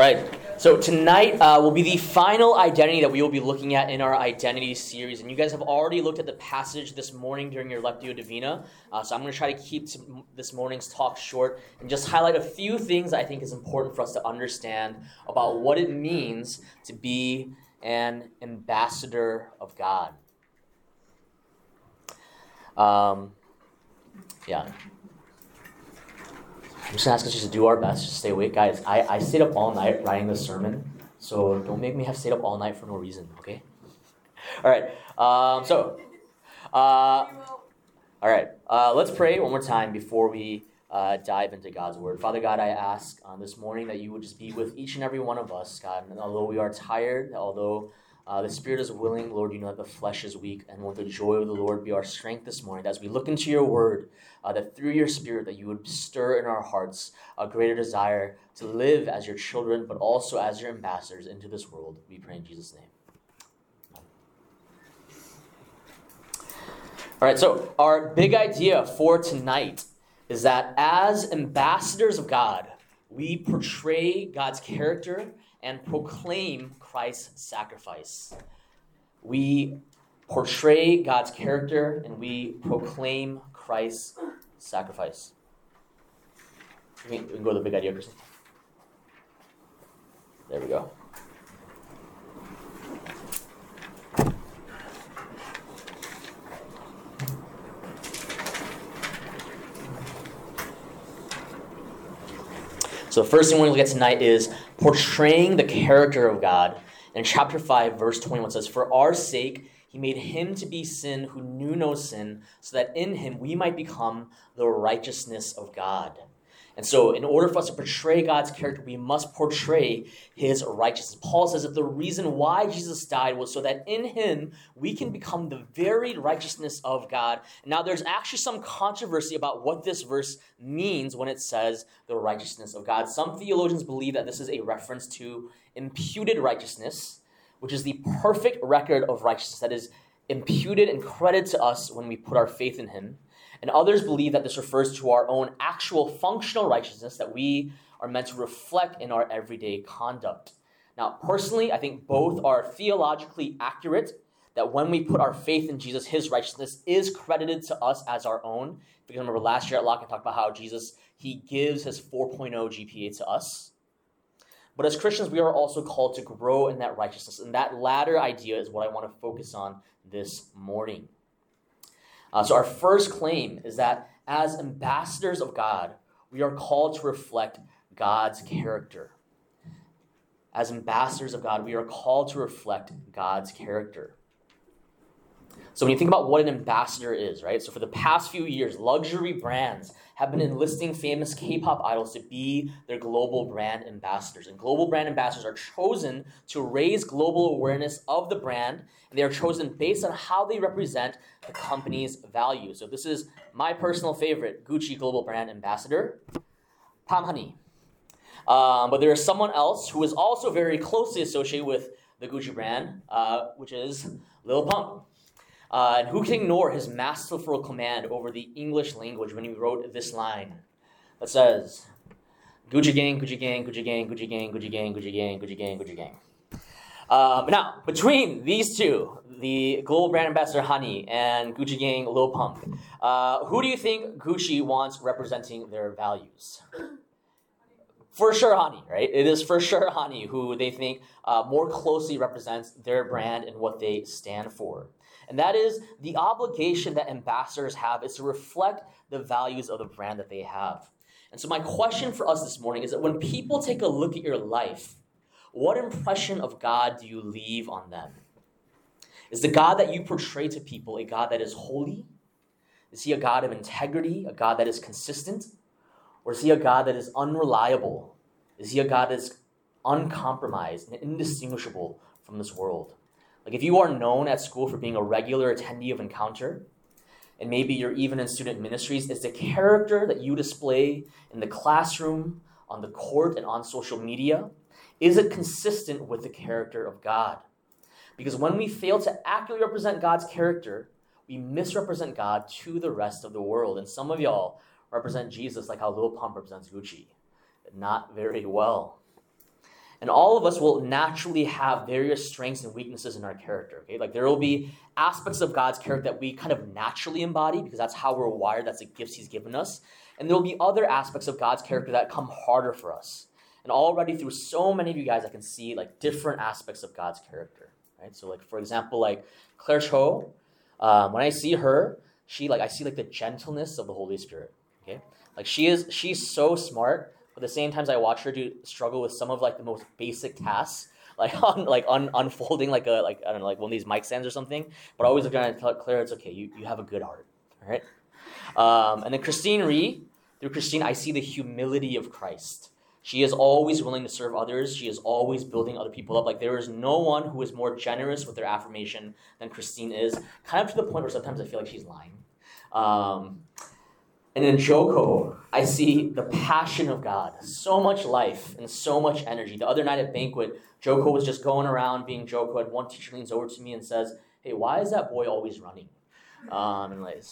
right. So tonight uh, will be the final identity that we will be looking at in our identity series. And you guys have already looked at the passage this morning during your Lectio Divina. Uh, so I'm going to try to keep this morning's talk short and just highlight a few things I think is important for us to understand about what it means to be an ambassador of God. Um, yeah. I'm just ask us just to do our best, just stay awake, guys. I, I stayed up all night writing this sermon, so don't make me have stayed up all night for no reason, okay? All right. Um, so, uh, all right. Uh, let's pray one more time before we uh, dive into God's word. Father God, I ask uh, this morning that you would just be with each and every one of us, God. And although we are tired, although uh, the spirit is willing, Lord. You know that the flesh is weak, and let the joy of the Lord be our strength this morning. As we look into your word, uh, that through your spirit, that you would stir in our hearts a greater desire to live as your children, but also as your ambassadors into this world. We pray in Jesus' name. All right, so our big idea for tonight is that as ambassadors of God, we portray God's character and proclaim Christ's sacrifice. We portray God's character and we proclaim Christ's sacrifice. We can, go to the big idea, Kristen. There we go. So the first thing we're going to look at tonight is portraying the character of God. In chapter 5, verse 21 says, For our sake, he made him to be sin who knew no sin, so that in him we might become the righteousness of God. And so, in order for us to portray God's character, we must portray his righteousness. Paul says that the reason why Jesus died was so that in him we can become the very righteousness of God. Now, there's actually some controversy about what this verse means when it says the righteousness of God. Some theologians believe that this is a reference to imputed righteousness, which is the perfect record of righteousness that is imputed and credited to us when we put our faith in him. And others believe that this refers to our own actual functional righteousness that we are meant to reflect in our everyday conduct. Now, personally, I think both are theologically accurate. That when we put our faith in Jesus, his righteousness is credited to us as our own. Because remember last year at Lock, I talked about how Jesus, he gives his 4.0 GPA to us. But as Christians, we are also called to grow in that righteousness. And that latter idea is what I want to focus on this morning. Uh, so, our first claim is that as ambassadors of God, we are called to reflect God's character. As ambassadors of God, we are called to reflect God's character. So, when you think about what an ambassador is, right? So, for the past few years, luxury brands have been enlisting famous K pop idols to be their global brand ambassadors. And global brand ambassadors are chosen to raise global awareness of the brand, and they are chosen based on how they represent the company's values. So, this is my personal favorite Gucci global brand ambassador, Pham Hanni. Um, but there is someone else who is also very closely associated with the Gucci brand, uh, which is Lil Pump. Uh, and who can ignore his masterful command over the English language when he wrote this line that says, Gucci gang, Gucci gang, Gucci gang, Gucci gang, Gucci gang, Gucci gang, Gucci gang, Gucci gang. Uh, now, between these two, the global brand ambassador Hanni and Gucci gang Lil Pump, uh, who do you think Gucci wants representing their values? For sure, Hanni, right? It is for sure Hanni who they think uh, more closely represents their brand and what they stand for. And that is the obligation that ambassadors have is to reflect the values of the brand that they have. And so, my question for us this morning is that when people take a look at your life, what impression of God do you leave on them? Is the God that you portray to people a God that is holy? Is he a God of integrity, a God that is consistent? Or is he a God that is unreliable? Is he a God that is uncompromised and indistinguishable from this world? Like if you are known at school for being a regular attendee of Encounter, and maybe you're even in student ministries, is the character that you display in the classroom, on the court, and on social media, is it consistent with the character of God? Because when we fail to accurately represent God's character, we misrepresent God to the rest of the world. And some of y'all represent Jesus like how Lil Pump represents Gucci. Not very well. And all of us will naturally have various strengths and weaknesses in our character. Okay, like there will be aspects of God's character that we kind of naturally embody because that's how we're wired. That's the gifts He's given us. And there will be other aspects of God's character that come harder for us. And already through so many of you guys, I can see like different aspects of God's character. Right. So like for example, like Claire Cho, um, when I see her, she like I see like the gentleness of the Holy Spirit. Okay, like she is she's so smart the same times I watch her do struggle with some of like the most basic tasks, like on like un, unfolding like a like I don't know like one of these mic stands or something. But I always look at tell Claire, it's okay. You you have a good heart, all right. Um, and then Christine Ree, through Christine, I see the humility of Christ. She is always willing to serve others. She is always building other people up. Like there is no one who is more generous with their affirmation than Christine is. Kind of to the point where sometimes I feel like she's lying. Um, and in Joko, I see the passion of God, so much life and so much energy. The other night at banquet, Joko was just going around being Joko, and one teacher leans over to me and says, "Hey, why is that boy always running?" Um, and like,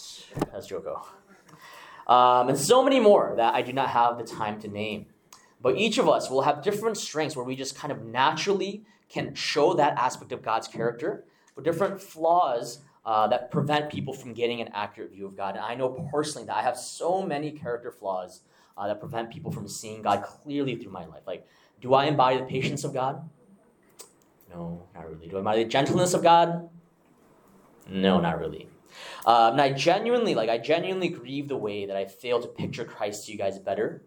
that's Joko. Um, and so many more that I do not have the time to name. But each of us will have different strengths where we just kind of naturally can show that aspect of God's character, but different flaws uh, that prevent people from getting an accurate view of God. And I know personally that I have so many character flaws uh, that prevent people from seeing God clearly through my life. Like, do I embody the patience of God? No, not really. Do I embody the gentleness of God? No, not really. Um, and I genuinely, like, I genuinely grieve the way that I fail to picture Christ to you guys better.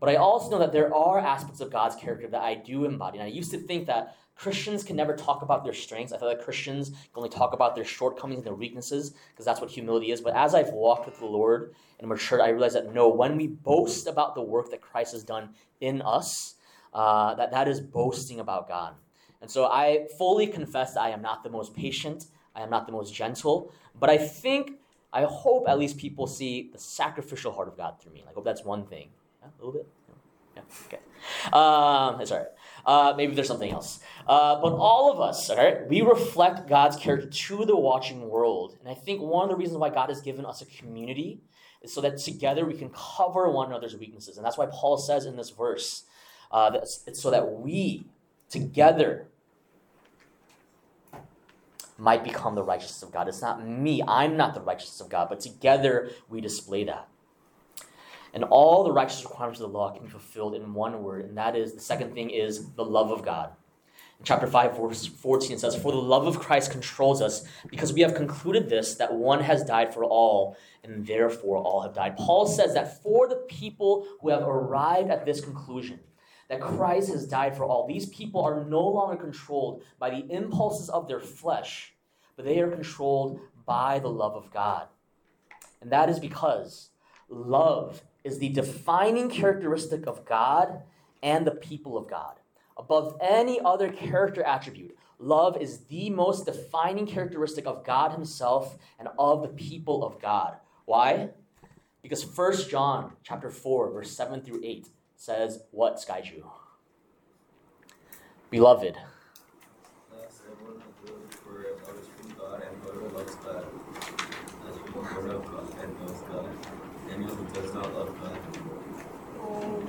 But I also know that there are aspects of God's character that I do embody. And I used to think that Christians can never talk about their strengths. I feel like Christians can only talk about their shortcomings and their weaknesses because that's what humility is. But as I've walked with the Lord and matured, I realize that no, when we boast about the work that Christ has done in us, uh, that that is boasting about God. And so I fully confess that I am not the most patient, I am not the most gentle, but I think, I hope at least people see the sacrificial heart of God through me. I hope that's one thing. Yeah, a little bit. Yeah, okay. Um, that's all right. Uh, maybe there's something else. Uh, but all of us, all right, we reflect God's character to the watching world. And I think one of the reasons why God has given us a community is so that together we can cover one another's weaknesses. And that's why Paul says in this verse, uh, that it's so that we together might become the righteousness of God. It's not me, I'm not the righteousness of God, but together we display that. And all the righteous requirements of the law can be fulfilled in one word, and that is the second thing is the love of God. In chapter 5, verse 14, it says, For the love of Christ controls us, because we have concluded this, that one has died for all, and therefore all have died. Paul says that for the people who have arrived at this conclusion, that Christ has died for all, these people are no longer controlled by the impulses of their flesh, but they are controlled by the love of God. And that is because love is the defining characteristic of God and the people of God. Above any other character attribute, love is the most defining characteristic of God Himself and of the people of God. Why? Because 1 John chapter 4, verse 7 through 8 says what, Skyju? Beloved. Oh,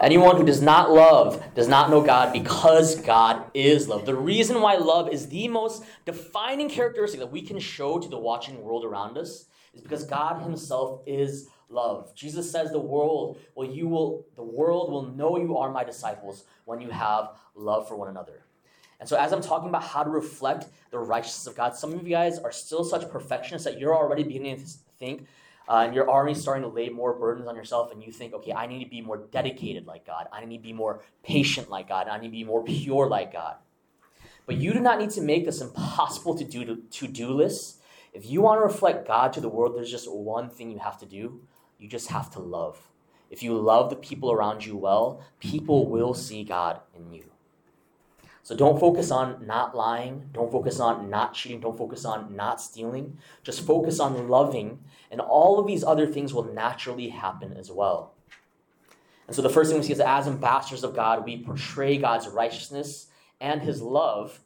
anyone who does not love does not know God because God is love. The reason why love is the most defining characteristic that we can show to the watching world around us is because God himself is love. Jesus says the world, well you will the world will know you are my disciples when you have love for one another. And so as I'm talking about how to reflect the righteousness of God, some of you guys are still such perfectionists that you're already beginning to think uh, and you're already starting to lay more burdens on yourself, and you think, okay, I need to be more dedicated like God. I need to be more patient like God. I need to be more pure like God. But you do not need to make this impossible to do to do list. If you want to reflect God to the world, there's just one thing you have to do. You just have to love. If you love the people around you well, people will see God in you. So don't focus on not lying. Don't focus on not cheating. Don't focus on not stealing. Just focus on loving, and all of these other things will naturally happen as well. And so the first thing we see is as ambassadors of God, we portray God's righteousness and his love,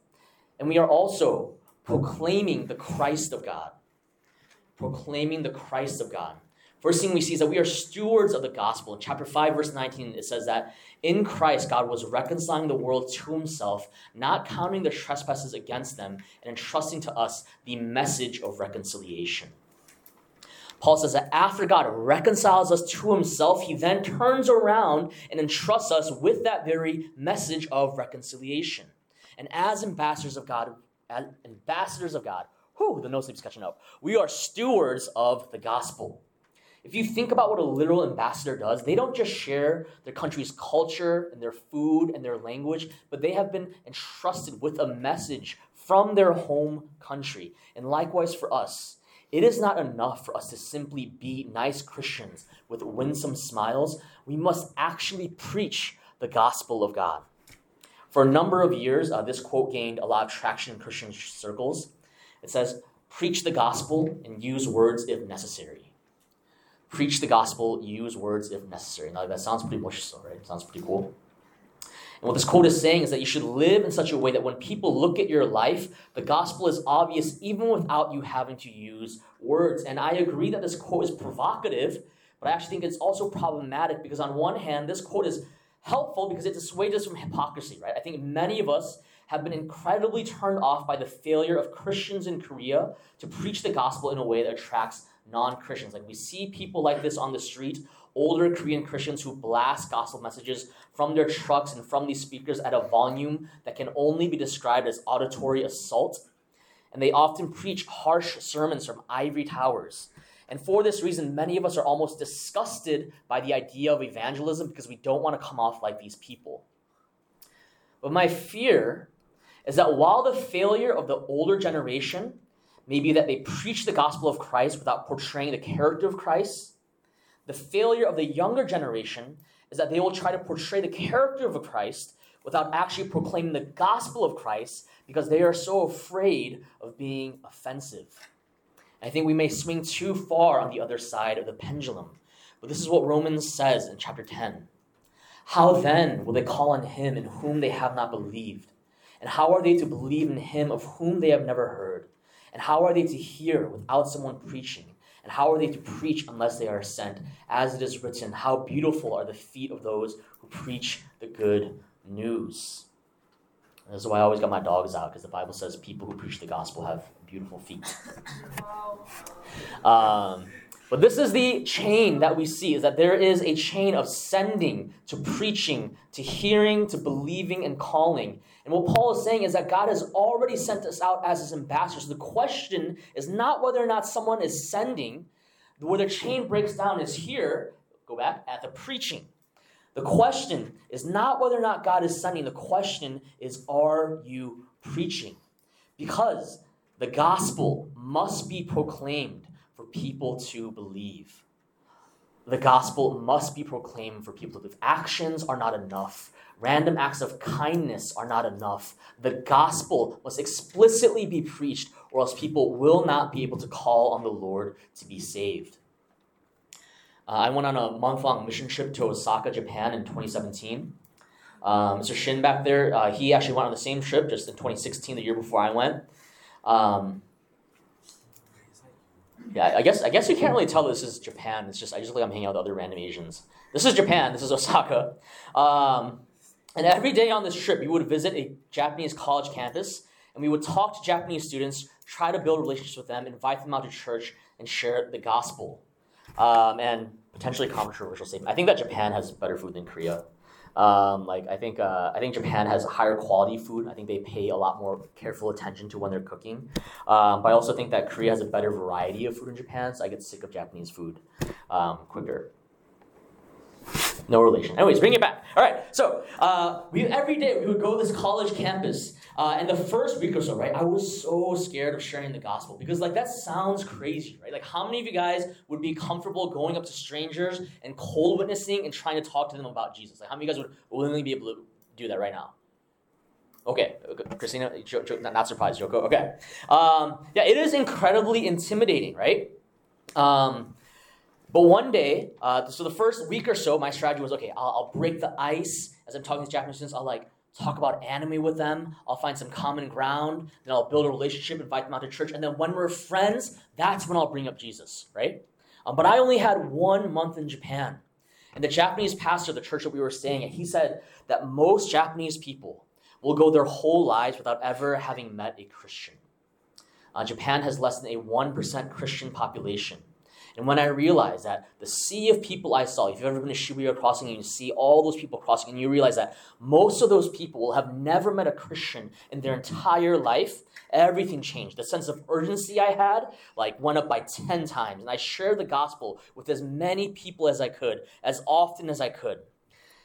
and we are also proclaiming the Christ of God. Proclaiming the Christ of God. First thing we see is that we are stewards of the gospel. In chapter 5, verse 19, it says that in Christ, God was reconciling the world to himself, not counting their trespasses against them, and entrusting to us the message of reconciliation. Paul says that after God reconciles us to himself, he then turns around and entrusts us with that very message of reconciliation. And as ambassadors of God, as ambassadors of God, whew, the no sleep's catching up. We are stewards of the gospel. If you think about what a literal ambassador does, they don't just share their country's culture and their food and their language, but they have been entrusted with a message from their home country. And likewise for us, it is not enough for us to simply be nice Christians with winsome smiles. We must actually preach the gospel of God. For a number of years, uh, this quote gained a lot of traction in Christian circles. It says, Preach the gospel and use words if necessary. Preach the gospel, use words if necessary. Now, that sounds pretty so, right? Sounds pretty cool. And what this quote is saying is that you should live in such a way that when people look at your life, the gospel is obvious even without you having to use words. And I agree that this quote is provocative, but I actually think it's also problematic because, on one hand, this quote is helpful because it dissuades us from hypocrisy, right? I think many of us have been incredibly turned off by the failure of Christians in Korea to preach the gospel in a way that attracts non Christians. Like we see people like this on the street older Korean Christians who blast gospel messages from their trucks and from these speakers at a volume that can only be described as auditory assault. And they often preach harsh sermons from ivory towers. And for this reason, many of us are almost disgusted by the idea of evangelism because we don't want to come off like these people. But my fear is that while the failure of the older generation may be that they preach the gospel of Christ without portraying the character of Christ, the failure of the younger generation is that they will try to portray the character of Christ without actually proclaiming the gospel of Christ because they are so afraid of being offensive. I think we may swing too far on the other side of the pendulum. But this is what Romans says in chapter 10. How then will they call on him in whom they have not believed? And how are they to believe in him of whom they have never heard? And how are they to hear without someone preaching? And how are they to preach unless they are sent? As it is written, How beautiful are the feet of those who preach the good news. And this is why I always got my dogs out, because the Bible says people who preach the gospel have beautiful feet. Um, but this is the chain that we see is that there is a chain of sending to preaching to hearing to believing and calling. And what Paul is saying is that God has already sent us out as his ambassadors. The question is not whether or not someone is sending. Where the chain breaks down is here, go back, at the preaching. The question is not whether or not God is sending. The question is, are you preaching? Because the gospel must be proclaimed for people to believe. The gospel must be proclaimed for people to believe. Actions are not enough. Random acts of kindness are not enough. The gospel must explicitly be preached, or else people will not be able to call on the Lord to be saved. Uh, I went on a month long mission trip to Osaka, Japan in 2017. Um, Mr. Shin back there, uh, he actually went on the same trip just in 2016, the year before I went. Um, yeah, I guess I guess you can't really tell this is Japan. It's just I just look like I'm hanging out with other random Asians. This is Japan. This is Osaka. Um, and every day on this trip, we would visit a Japanese college campus, and we would talk to Japanese students, try to build relationships with them, invite them out to church, and share the gospel. Um, and potentially controversial statement. I think that Japan has better food than Korea. Um, like I think uh, I think Japan has higher quality food. I think they pay a lot more careful attention to when they're cooking. Um, but I also think that Korea has a better variety of food in Japan, so I get sick of Japanese food um, quicker. No relation. Anyways, bring it back. All right. So uh, we every day we would go to this college campus, uh, and the first week or so, right, I was so scared of sharing the gospel because like that sounds crazy, right? Like how many of you guys would be comfortable going up to strangers and cold witnessing and trying to talk to them about Jesus? Like how many of you guys would willingly be able to do that right now? Okay, Christina, not surprised, Joko. Okay, um, yeah, it is incredibly intimidating, right? Um, but one day, uh, so the first week or so, my strategy was okay, I'll, I'll, break the ice. As I'm talking to Japanese students, I'll like talk about anime with them. I'll find some common ground. Then I'll build a relationship, invite them out to church. And then when we're friends, that's when I'll bring up Jesus, right? Um, but I only had one month in Japan. And the Japanese pastor of the church that we were staying at, he said that most Japanese people will go their whole lives without ever having met a Christian. Uh, Japan has less than a 1% Christian population. And when I realized that the sea of people I saw, if you've ever been to Shibuya Crossing and you see all those people crossing, and you realize that most of those people will have never met a Christian in their entire life, everything changed. The sense of urgency I had, like, went up by 10 times. And I shared the gospel with as many people as I could, as often as I could.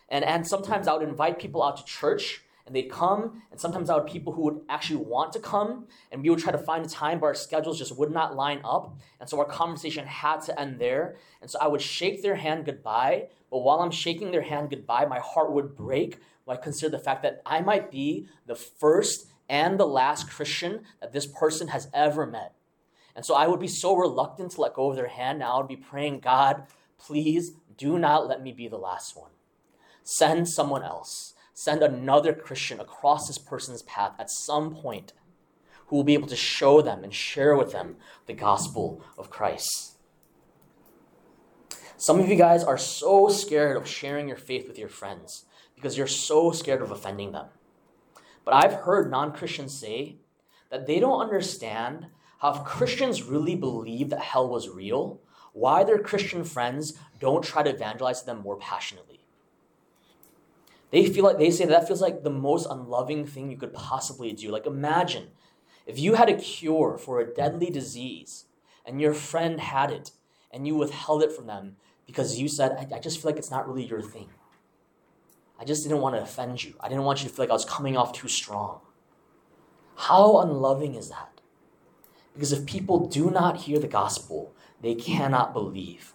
And, and sometimes I would invite people out to church and they'd come, and sometimes I would people who would actually want to come, and we would try to find a time, but our schedules just would not line up, and so our conversation had to end there. And so I would shake their hand goodbye, but while I'm shaking their hand goodbye, my heart would break when I consider the fact that I might be the first and the last Christian that this person has ever met. And so I would be so reluctant to let go of their hand. Now I would be praying, God, please do not let me be the last one. Send someone else send another Christian across this person's path at some point who will be able to show them and share with them the gospel of Christ. Some of you guys are so scared of sharing your faith with your friends because you're so scared of offending them. But I've heard non Christians say that they don't understand how if Christians really believe that hell was real, why their Christian friends don't try to evangelize them more passionately. They feel like they say that, that feels like the most unloving thing you could possibly do. Like imagine if you had a cure for a deadly disease and your friend had it and you withheld it from them because you said, I, I just feel like it's not really your thing. I just didn't want to offend you. I didn't want you to feel like I was coming off too strong. How unloving is that? Because if people do not hear the gospel, they cannot believe.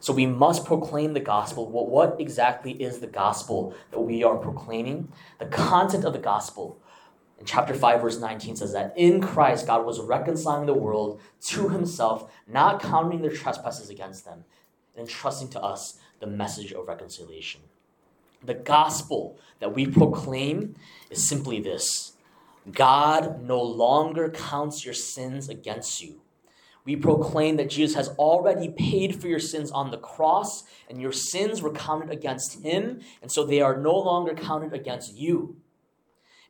So we must proclaim the gospel. What, what exactly is the gospel that we are proclaiming? The content of the gospel in chapter 5, verse 19 says that in Christ, God was reconciling the world to himself, not counting their trespasses against them, and entrusting to us the message of reconciliation. The gospel that we proclaim is simply this God no longer counts your sins against you we proclaim that Jesus has already paid for your sins on the cross, and your sins were counted against him, and so they are no longer counted against you.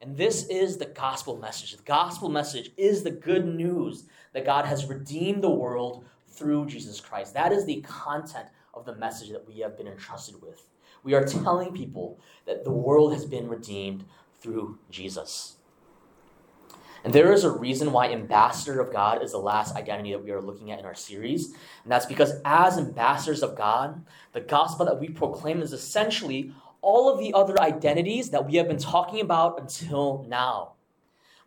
And this is the gospel message. The gospel message is the good news that God has redeemed the world through Jesus Christ. That is the content of the message that we have been entrusted with. We are telling people that the world has been redeemed through Jesus. And there is a reason why ambassador of God is the last identity that we are looking at in our series. And that's because as ambassadors of God, the gospel that we proclaim is essentially all of the other identities that we have been talking about until now.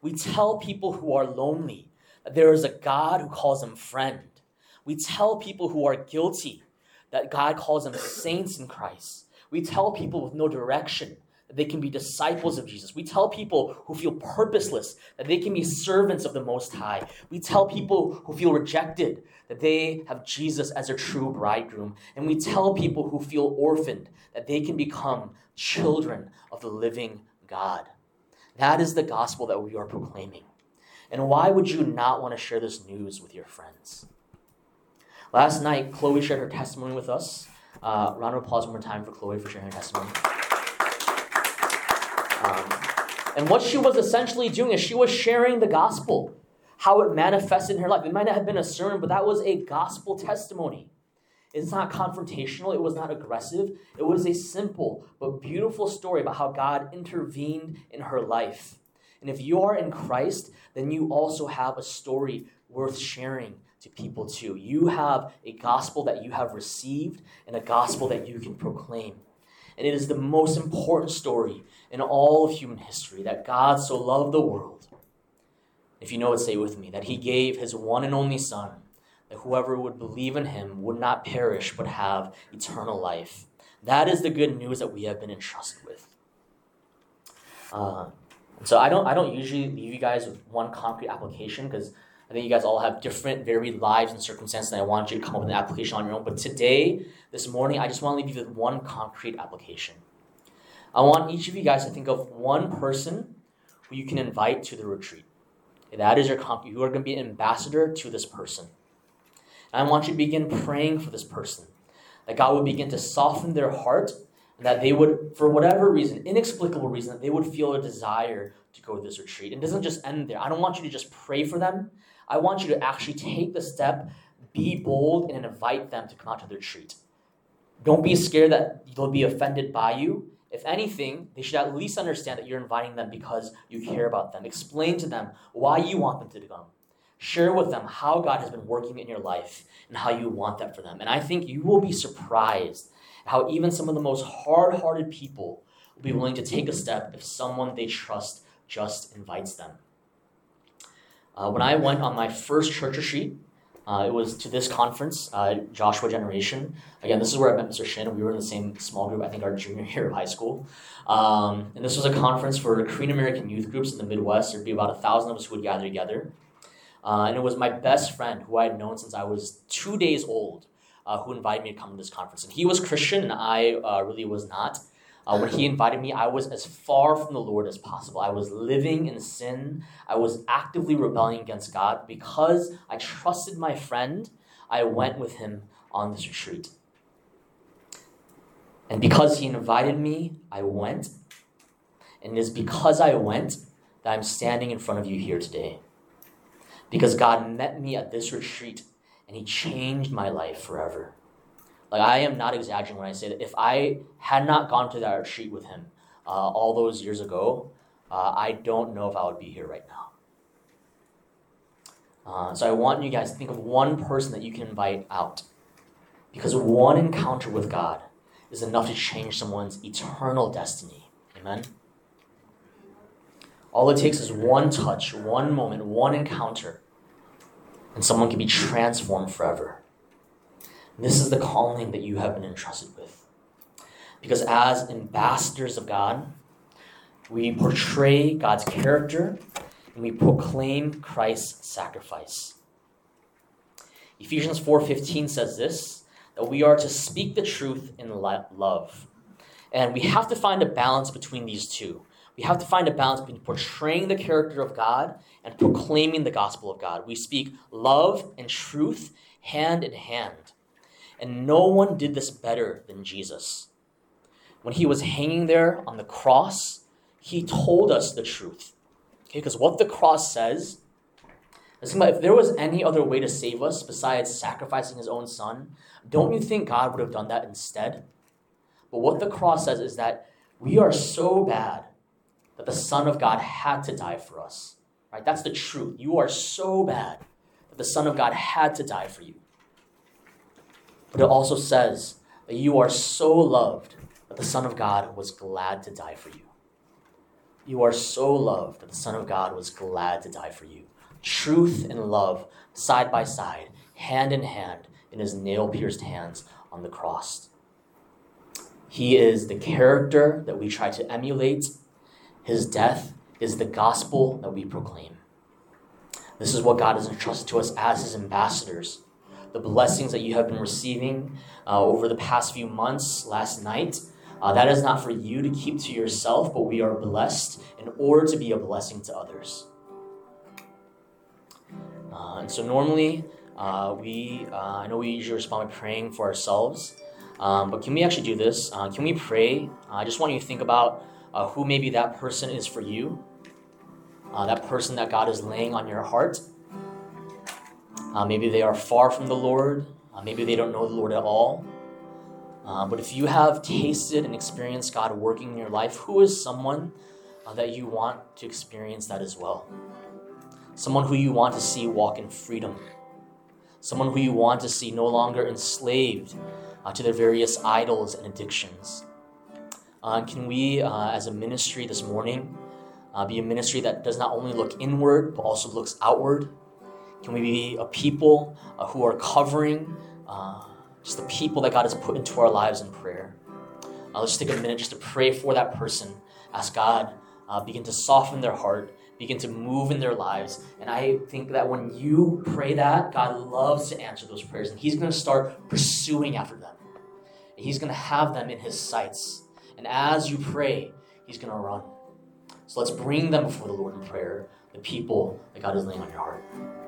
We tell people who are lonely that there is a God who calls them friend. We tell people who are guilty that God calls them saints in Christ. We tell people with no direction they can be disciples of Jesus. We tell people who feel purposeless that they can be servants of the Most High. We tell people who feel rejected that they have Jesus as their true bridegroom. And we tell people who feel orphaned that they can become children of the living God. That is the gospel that we are proclaiming. And why would you not want to share this news with your friends? Last night, Chloe shared her testimony with us. Uh, round of applause one more time for Chloe for sharing her testimony. Um, and what she was essentially doing is she was sharing the gospel, how it manifested in her life. It might not have been a sermon, but that was a gospel testimony. It's not confrontational, it was not aggressive. It was a simple but beautiful story about how God intervened in her life. And if you are in Christ, then you also have a story worth sharing to people too. You have a gospel that you have received and a gospel that you can proclaim. And it is the most important story in all of human history that God so loved the world. If you know it, say with me that he gave his one and only Son, that whoever would believe in him would not perish but have eternal life. That is the good news that we have been entrusted with. Uh, so I don't I don't usually leave you guys with one concrete application because I think you guys all have different, varied lives and circumstances, and I want you to come up with an application on your own. But today, this morning, I just want to leave you with one concrete application. I want each of you guys to think of one person who you can invite to the retreat. That is your comp. You are going to be an ambassador to this person. And I want you to begin praying for this person, that God would begin to soften their heart, and that they would, for whatever reason, inexplicable reason, that they would feel a desire to go to this retreat. It doesn't just end there. I don't want you to just pray for them. I want you to actually take the step, be bold, and invite them to come out to the retreat. Don't be scared that they'll be offended by you. If anything, they should at least understand that you're inviting them because you care about them. Explain to them why you want them to come. Share with them how God has been working in your life and how you want that for them. And I think you will be surprised how even some of the most hard hearted people will be willing to take a step if someone they trust just invites them. Uh, when I went on my first church retreat, uh, it was to this conference, uh, Joshua Generation. Again, this is where I met Mr. Shin. We were in the same small group, I think our junior year of high school. Um, and this was a conference for Korean American youth groups in the Midwest. There'd be about a thousand of us who would gather together. Uh, and it was my best friend, who I had known since I was two days old, uh, who invited me to come to this conference. And he was Christian, and I uh, really was not. Uh, when he invited me, I was as far from the Lord as possible. I was living in sin. I was actively rebelling against God. Because I trusted my friend, I went with him on this retreat. And because he invited me, I went. And it is because I went that I'm standing in front of you here today. Because God met me at this retreat and he changed my life forever. Like, I am not exaggerating when I say that if I had not gone to that retreat with him uh, all those years ago, uh, I don't know if I would be here right now. Uh, so I want you guys to think of one person that you can invite out. Because one encounter with God is enough to change someone's eternal destiny. Amen? All it takes is one touch, one moment, one encounter, and someone can be transformed forever. This is the calling that you have been entrusted with. Because as ambassadors of God, we portray God's character and we proclaim Christ's sacrifice. Ephesians 4:15 says this that we are to speak the truth in love. And we have to find a balance between these two. We have to find a balance between portraying the character of God and proclaiming the gospel of God. We speak love and truth hand in hand. And no one did this better than Jesus. When he was hanging there on the cross, he told us the truth. Okay, because what the cross says, if there was any other way to save us besides sacrificing his own son, don't you think God would have done that instead? But what the cross says is that we are so bad that the Son of God had to die for us. Right? That's the truth. You are so bad that the Son of God had to die for you. But it also says that you are so loved that the Son of God was glad to die for you. You are so loved that the Son of God was glad to die for you. Truth and love, side by side, hand in hand, in his nail pierced hands on the cross. He is the character that we try to emulate. His death is the gospel that we proclaim. This is what God has entrusted to us as his ambassadors the blessings that you have been receiving uh, over the past few months, last night. Uh, that is not for you to keep to yourself, but we are blessed in order to be a blessing to others. Uh, and so normally, uh, we uh, I know we usually respond by praying for ourselves, um, but can we actually do this? Uh, can we pray? I just want you to think about who maybe that person is for you, that person that God is laying on your heart. Uh, maybe they are far from the Lord. Uh, maybe they don't know the Lord at all. Uh, but if you have tasted and experienced God working in your life, who is someone uh, that you want to experience that as well? Someone who you want to see walk in freedom. Someone who you want to see no longer enslaved uh, to their various idols and addictions. Uh, can we, as a ministry this morning, be a ministry that does not only look inward, but also looks outward? Can we be a people uh, who are covering uh, just the people that God has put into our lives in prayer? Uh, let's take a minute just to pray for that person. Ask God, uh, begin to soften their heart, begin to move in their lives. And I think that when you pray that, God loves to answer those prayers, and He's going to start pursuing after them. And He's going to have them in His sights. And as you pray, He's going to run. So let's bring them before the Lord in prayer, the people that God is laying on your heart.